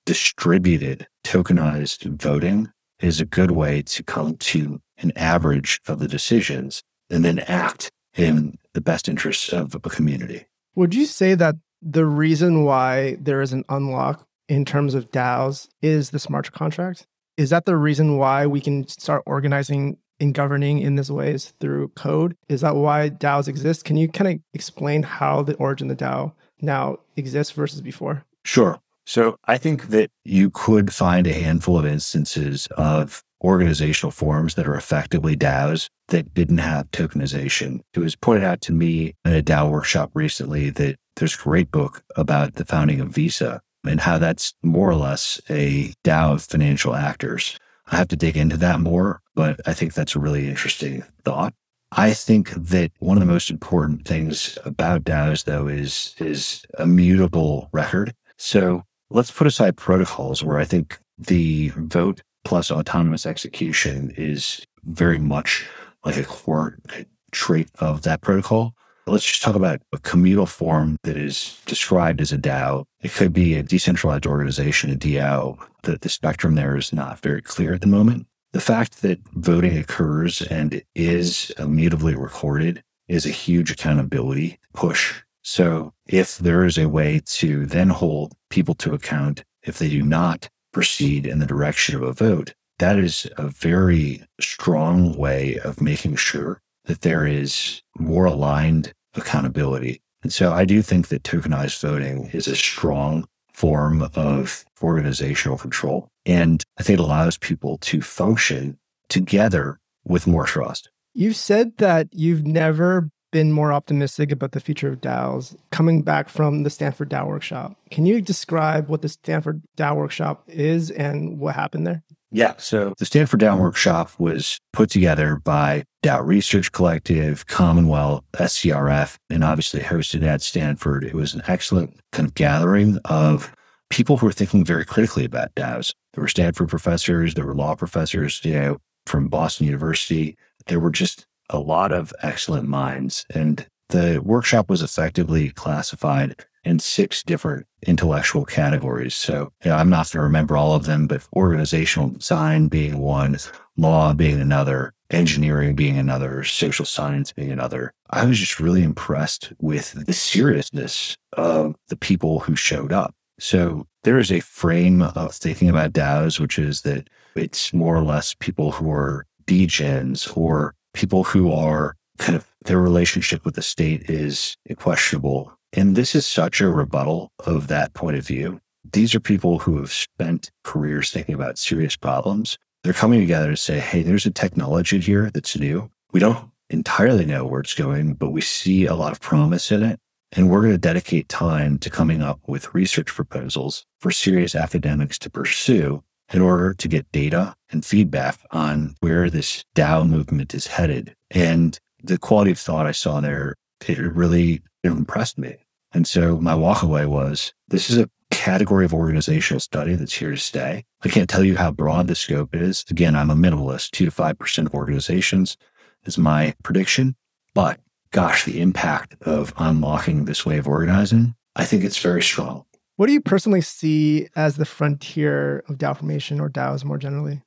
distributed tokenized voting is a good way to come to an average of the decisions and then act in the best interests of a community. Would you say that the reason why there is an unlock in terms of DAOs is the smart contract? Is that the reason why we can start organizing and governing in this way is through code? Is that why DAOs exist? Can you kind of explain how the origin of the DAO now exists versus before? Sure. So I think that you could find a handful of instances of organizational forms that are effectively DAOs that didn't have tokenization. It was pointed out to me in a DAO workshop recently that there's a great book about the founding of Visa and how that's more or less a DAO of financial actors. I have to dig into that more, but I think that's a really interesting thought. I think that one of the most important things about DAOs though is is a mutable record. So let's put aside protocols where I think the vote plus autonomous execution is very much like a core trait of that protocol. Let's just talk about a communal form that is described as a DAO. It could be a decentralized organization, a DAO. The, the spectrum there is not very clear at the moment. The fact that voting occurs and is immutably recorded is a huge accountability push. So if there is a way to then hold people to account if they do not proceed in the direction of a vote, that is a very strong way of making sure that there is more aligned accountability. And so I do think that tokenized voting is a strong form of organizational control. And I think it allows people to function together with more trust. You've said that you've never been more optimistic about the future of DAOs coming back from the Stanford DAO workshop. Can you describe what the Stanford DAO workshop is and what happened there? Yeah. So the Stanford DAO workshop was put together by DAO Research Collective, Commonwealth, SCRF, and obviously hosted at Stanford. It was an excellent kind of gathering of people who were thinking very critically about DAOs. There were Stanford professors, there were law professors, you know, from Boston University. There were just a lot of excellent minds. And the workshop was effectively classified in six different intellectual categories. So you know, I'm not going to remember all of them, but organizational design being one, law being another, engineering being another, social science being another. I was just really impressed with the seriousness of the people who showed up. So there is a frame of thinking about DAOs, which is that it's more or less people who are degens or people who are kind of their relationship with the state is questionable. And this is such a rebuttal of that point of view. These are people who have spent careers thinking about serious problems. They're coming together to say, hey, there's a technology here that's new. We don't entirely know where it's going, but we see a lot of promise in it. And we're going to dedicate time to coming up with research proposals for serious academics to pursue in order to get data and feedback on where this DAO movement is headed. And the quality of thought I saw there, it really impressed me. And so my walkaway was this is a category of organizational study that's here to stay. I can't tell you how broad the scope is. Again, I'm a minimalist. Two to 5% of organizations is my prediction. But gosh, the impact of unlocking this way of organizing, I think it's very strong. What do you personally see as the frontier of DAO formation or DAOs more generally?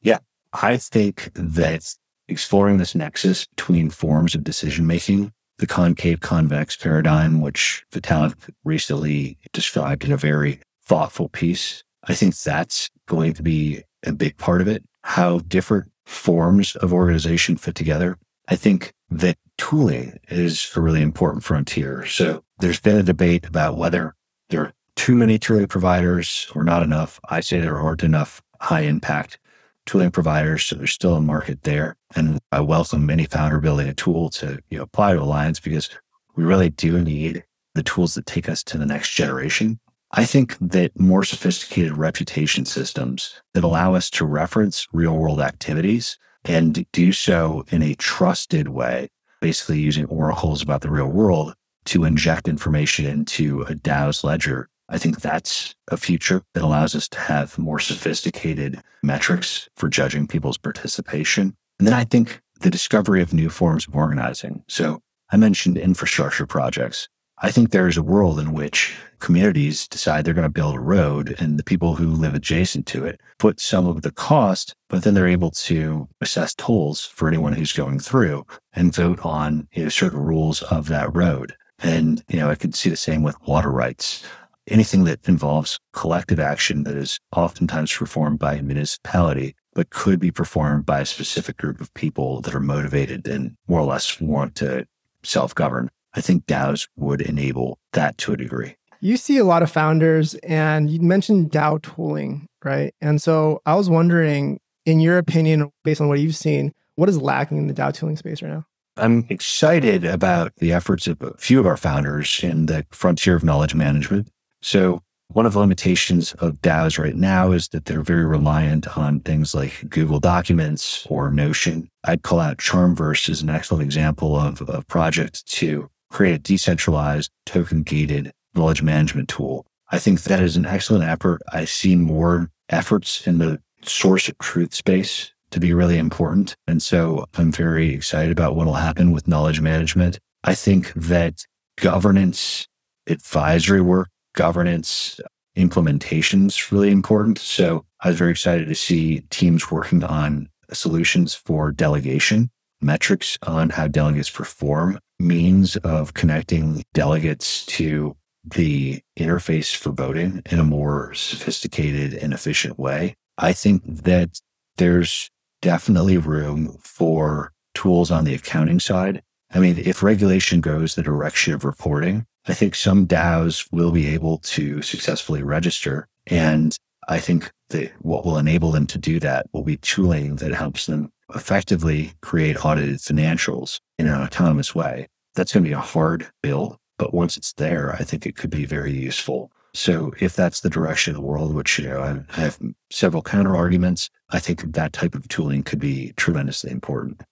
Yeah, I think that exploring this nexus between forms of decision making, the concave convex paradigm, which Vitalik recently described in a very thoughtful piece, I think that's going to be a big part of it. How different forms of organization fit together. I think that tooling is a really important frontier. So there's been a debate about whether there are too many tooling providers or not enough. I say there aren't enough high impact tooling providers. So there's still a market there. And I welcome any founder building a tool to you know, apply to Alliance because we really do need the tools that take us to the next generation. I think that more sophisticated reputation systems that allow us to reference real world activities and do so in a trusted way, basically using oracles about the real world to inject information into a DAO's ledger I think that's a future that allows us to have more sophisticated metrics for judging people's participation. And then I think the discovery of new forms of organizing. So I mentioned infrastructure projects. I think there is a world in which communities decide they're going to build a road and the people who live adjacent to it put some of the cost, but then they're able to assess tolls for anyone who's going through and vote on you know, certain rules of that road. And, you know, I could see the same with water rights anything that involves collective action that is oftentimes performed by a municipality, but could be performed by a specific group of people that are motivated and more or less want to self govern. I think DAOs would enable that to a degree. You see a lot of founders, and you mentioned DAO tooling, right? And so I was wondering, in your opinion, based on what you've seen, what is lacking in the DAO tooling space right now? I'm excited about the efforts of a few of our founders in the frontier of knowledge management. So one of the limitations of DAOs right now is that they're very reliant on things like Google Documents or Notion. I'd call out Charmverse as an excellent example of a project to create a decentralized token gated knowledge management tool. I think that is an excellent effort. I see more efforts in the source of truth space to be really important. And so I'm very excited about what will happen with knowledge management. I think that governance advisory work governance implementations really important. So I was very excited to see teams working on solutions for delegation, metrics on how delegates perform, means of connecting delegates to the interface for voting in a more sophisticated and efficient way. I think that there's definitely room for tools on the accounting side. I mean, if regulation goes the direction of reporting, I think some DAOs will be able to successfully register. And I think that what will enable them to do that will be tooling that helps them effectively create audited financials in an autonomous way. That's going to be a hard build, but once it's there, I think it could be very useful. So if that's the direction of the world, which you know I have several counter arguments, I think that type of tooling could be tremendously important.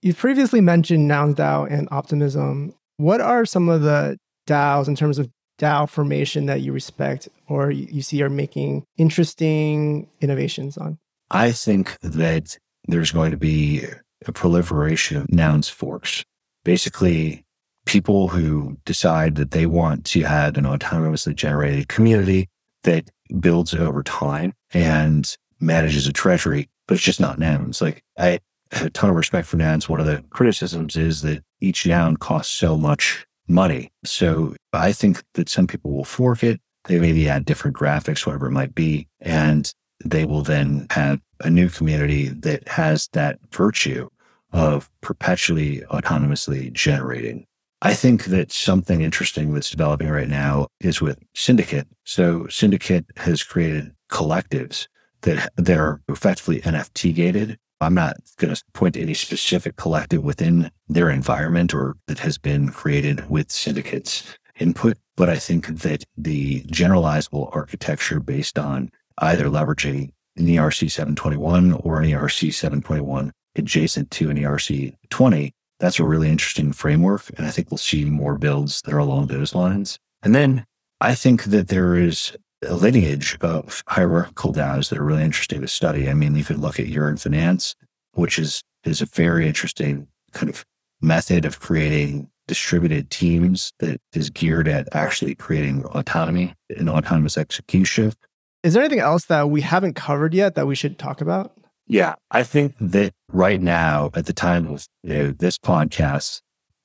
You've previously mentioned Nouns DAO and Optimism. What are some of the DAOs in terms of DAO formation that you respect or you see are making interesting innovations on? I think that there's going to be a proliferation of nouns forks. Basically, people who decide that they want to have an autonomously generated community that builds over time and manages a treasury, but it's just not nouns. Like I have a ton of respect for nouns. One of the criticisms is that each noun costs so much money. So I think that some people will fork it. They maybe add different graphics, whatever it might be, and they will then have a new community that has that virtue of perpetually autonomously generating. I think that something interesting that's developing right now is with Syndicate. So Syndicate has created collectives that, are effectively NFT gated. I'm not going to point to any specific collective within their environment or that has been created with Syndicate's input, but I think that the generalizable architecture based on either leveraging an ERC 721 or an ERC 721 adjacent to an ERC 20, that's a really interesting framework. And I think we'll see more builds that are along those lines. And then I think that there is a lineage of hierarchical DAOs that are really interesting to study. I mean, if you could look at Yearn Finance, which is, is a very interesting kind of method of creating distributed teams that is geared at actually creating autonomy and autonomous execution. Is there anything else that we haven't covered yet that we should talk about? Yeah, I think that right now, at the time of you know, this podcast,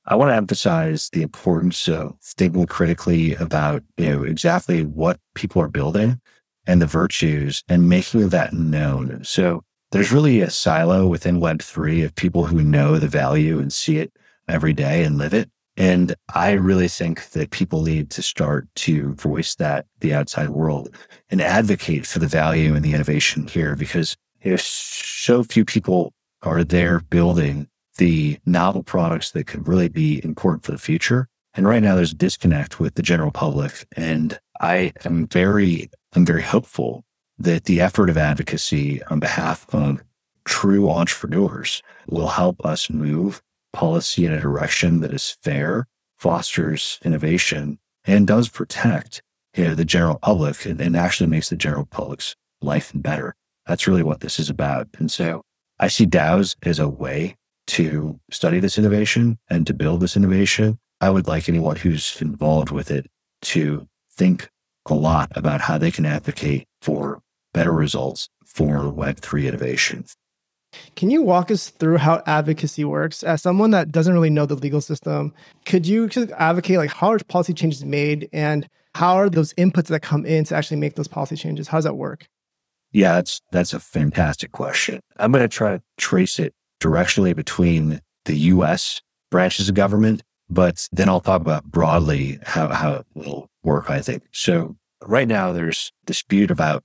I want to emphasize the importance of thinking critically about you know exactly what people are building and the virtues and making that known. So there's really a silo within Web3 of people who know the value and see it every day and live it. And I really think that people need to start to voice that the outside world and advocate for the value and the innovation here because if so few people are there building the novel products that could really be important for the future. And right now there's a disconnect with the general public. And I am very, I'm very hopeful that the effort of advocacy on behalf of true entrepreneurs will help us move policy in a direction that is fair, fosters innovation, and does protect you know, the general public and, and actually makes the general public's life better. That's really what this is about. And so I see DAOs as a way to study this innovation and to build this innovation. I would like anyone who's involved with it to think a lot about how they can advocate for better results for Web3 innovation. Can you walk us through how advocacy works? As someone that doesn't really know the legal system, could you advocate like how are policy changes made and how are those inputs that come in to actually make those policy changes? How does that work? Yeah, that's that's a fantastic question. I'm going to try to trace it directionally between the US branches of government, but then I'll talk about broadly how, how it will work, I think. So right now there's dispute about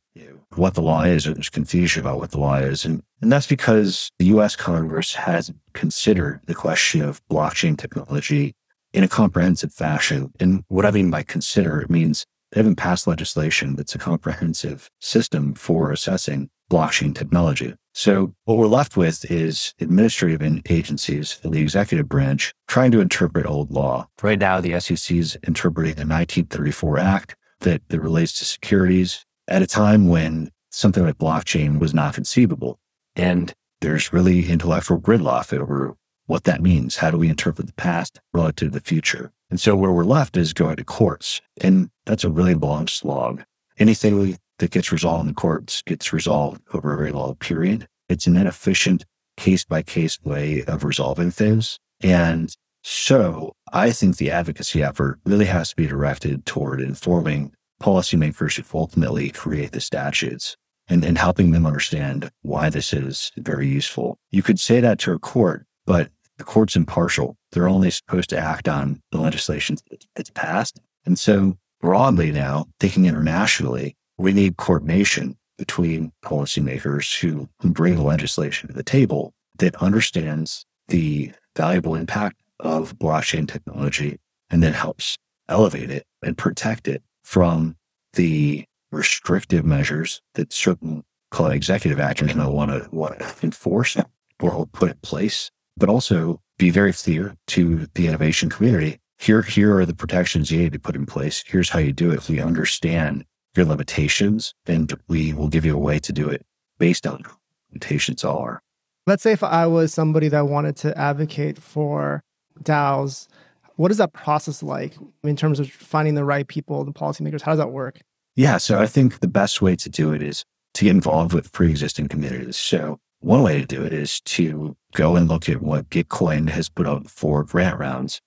what the law is, or there's confusion about what the law is. And, and that's because the US Congress hasn't considered the question of blockchain technology in a comprehensive fashion. And what I mean by consider, it means they haven't passed legislation that's a comprehensive system for assessing blockchain technology. So what we're left with is administrative agencies in the executive branch trying to interpret old law. Right now, the SEC is interpreting the 1934 Act that, that relates to securities at a time when something like blockchain was not conceivable. And there's really intellectual gridlock over what that means. How do we interpret the past relative to the future? And so where we're left is going to courts. And that's a really long slog. Anything that gets resolved in the courts gets resolved over a very long period. It's an inefficient case by case way of resolving things. And so I think the advocacy effort really has to be directed toward informing policymakers who ultimately create the statutes and, and helping them understand why this is very useful. You could say that to a court, but the court's impartial. They're only supposed to act on the legislation that's passed. And so broadly now, thinking internationally, we need coordination between policymakers who bring legislation to the table that understands the valuable impact of blockchain technology and then helps elevate it and protect it from the restrictive measures that certain executive actors might want to want to enforce or put in place, but also be very clear to the innovation community. Here, here are the protections you need to put in place. Here's how you do it. If we understand your limitations, and we will give you a way to do it based on limitations are. Let's say if I was somebody that wanted to advocate for DAOs, what is that process like in terms of finding the right people, the policymakers? How does that work? Yeah, so I think the best way to do it is to get involved with pre-existing communities. So one way to do it is to go and look at what Gitcoin has put out for grant rounds.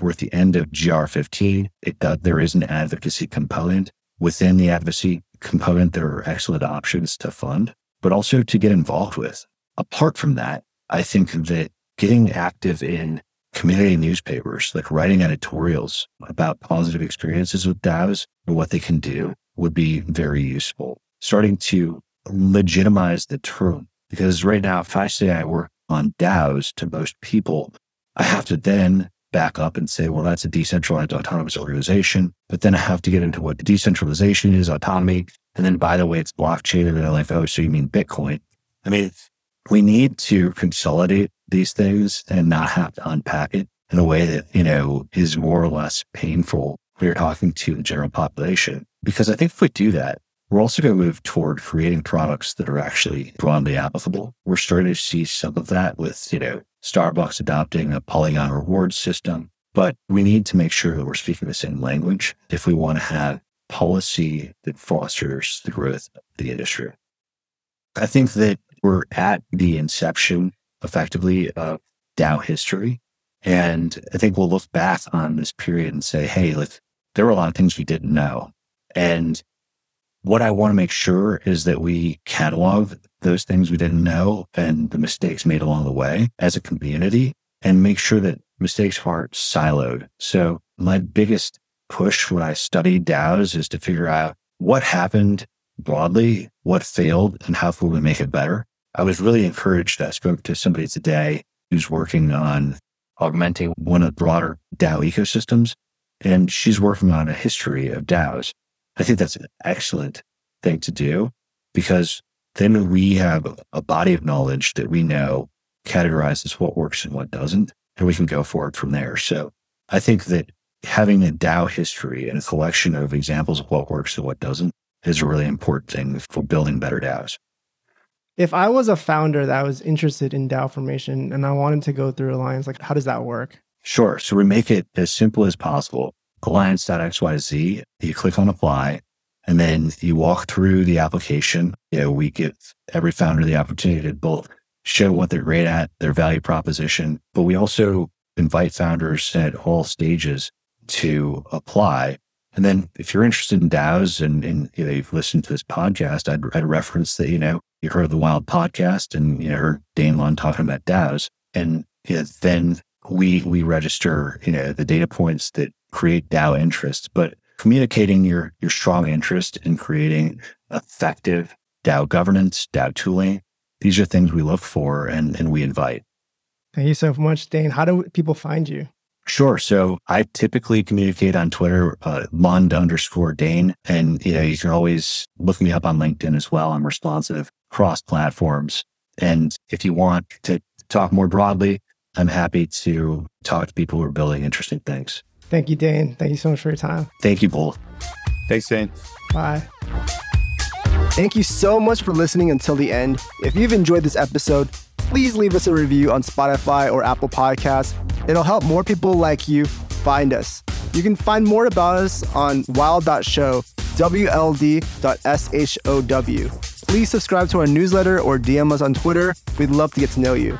We're at the end of GR15. It does, there is an advocacy component. Within the advocacy component, there are excellent options to fund, but also to get involved with. Apart from that, I think that getting active in community newspapers, like writing editorials about positive experiences with DAOs and what they can do would be very useful. Starting to legitimize the term. Because right now, if I say I work on DAOs to most people, I have to then back up and say, well, that's a decentralized autonomous organization. But then I have to get into what decentralization is, autonomy. And then, by the way, it's blockchain. And they're so you mean Bitcoin? I mean, we need to consolidate these things and not have to unpack it in a way that, you know, is more or less painful when you're talking to the general population. Because I think if we do that, we're also going to move toward creating products that are actually broadly applicable. We're starting to see some of that with, you know, Starbucks adopting a Polygon reward system. But we need to make sure that we're speaking the same language if we want to have policy that fosters the growth of the industry. I think that we're at the inception effectively of DAO history. And I think we'll look back on this period and say, hey, like, there were a lot of things we didn't know. And what I want to make sure is that we catalog those things we didn't know and the mistakes made along the way as a community and make sure that mistakes aren't siloed. So my biggest push when I studied DAOs is to figure out what happened broadly, what failed, and how can we make it better. I was really encouraged. I spoke to somebody today who's working on augmenting one of the broader DAO ecosystems, and she's working on a history of DAOs. I think that's an excellent thing to do because then we have a body of knowledge that we know categorizes what works and what doesn't, and we can go forward from there. So I think that having a DAO history and a collection of examples of what works and what doesn't is a really important thing for building better DAOs. If I was a founder that was interested in DAO formation and I wanted to go through Alliance, like how does that work? Sure. So we make it as simple as possible alliance.xyz. You click on apply and then you walk through the application. You know, we give every founder the opportunity to both show what they're great at, their value proposition, but we also invite founders at all stages to apply. And then if you're interested in DAOs and, and you know, you've listened to this podcast, I'd, I'd reference that, you know, you heard the Wild podcast and you know, heard Dane Lund talking about DAOs. And you know, then we we register, you know, the data points that create DAO interest, but communicating your, your strong interest in creating effective DAO governance, DAO tooling. These are things we look for and, and we invite. Thank you so much, Dane. How do people find you? Sure. So I typically communicate on Twitter, uh, Lund underscore Dane. And you know, you can always look me up on LinkedIn as well. I'm responsive cross platforms. And if you want to talk more broadly, I'm happy to talk to people who are building interesting things. Thank you, Dane. Thank you so much for your time. Thank you both. Thanks, Dane. Bye. Thank you so much for listening until the end. If you've enjoyed this episode, please leave us a review on Spotify or Apple Podcasts. It'll help more people like you find us. You can find more about us on wild.show, wld.show. Please subscribe to our newsletter or DM us on Twitter. We'd love to get to know you.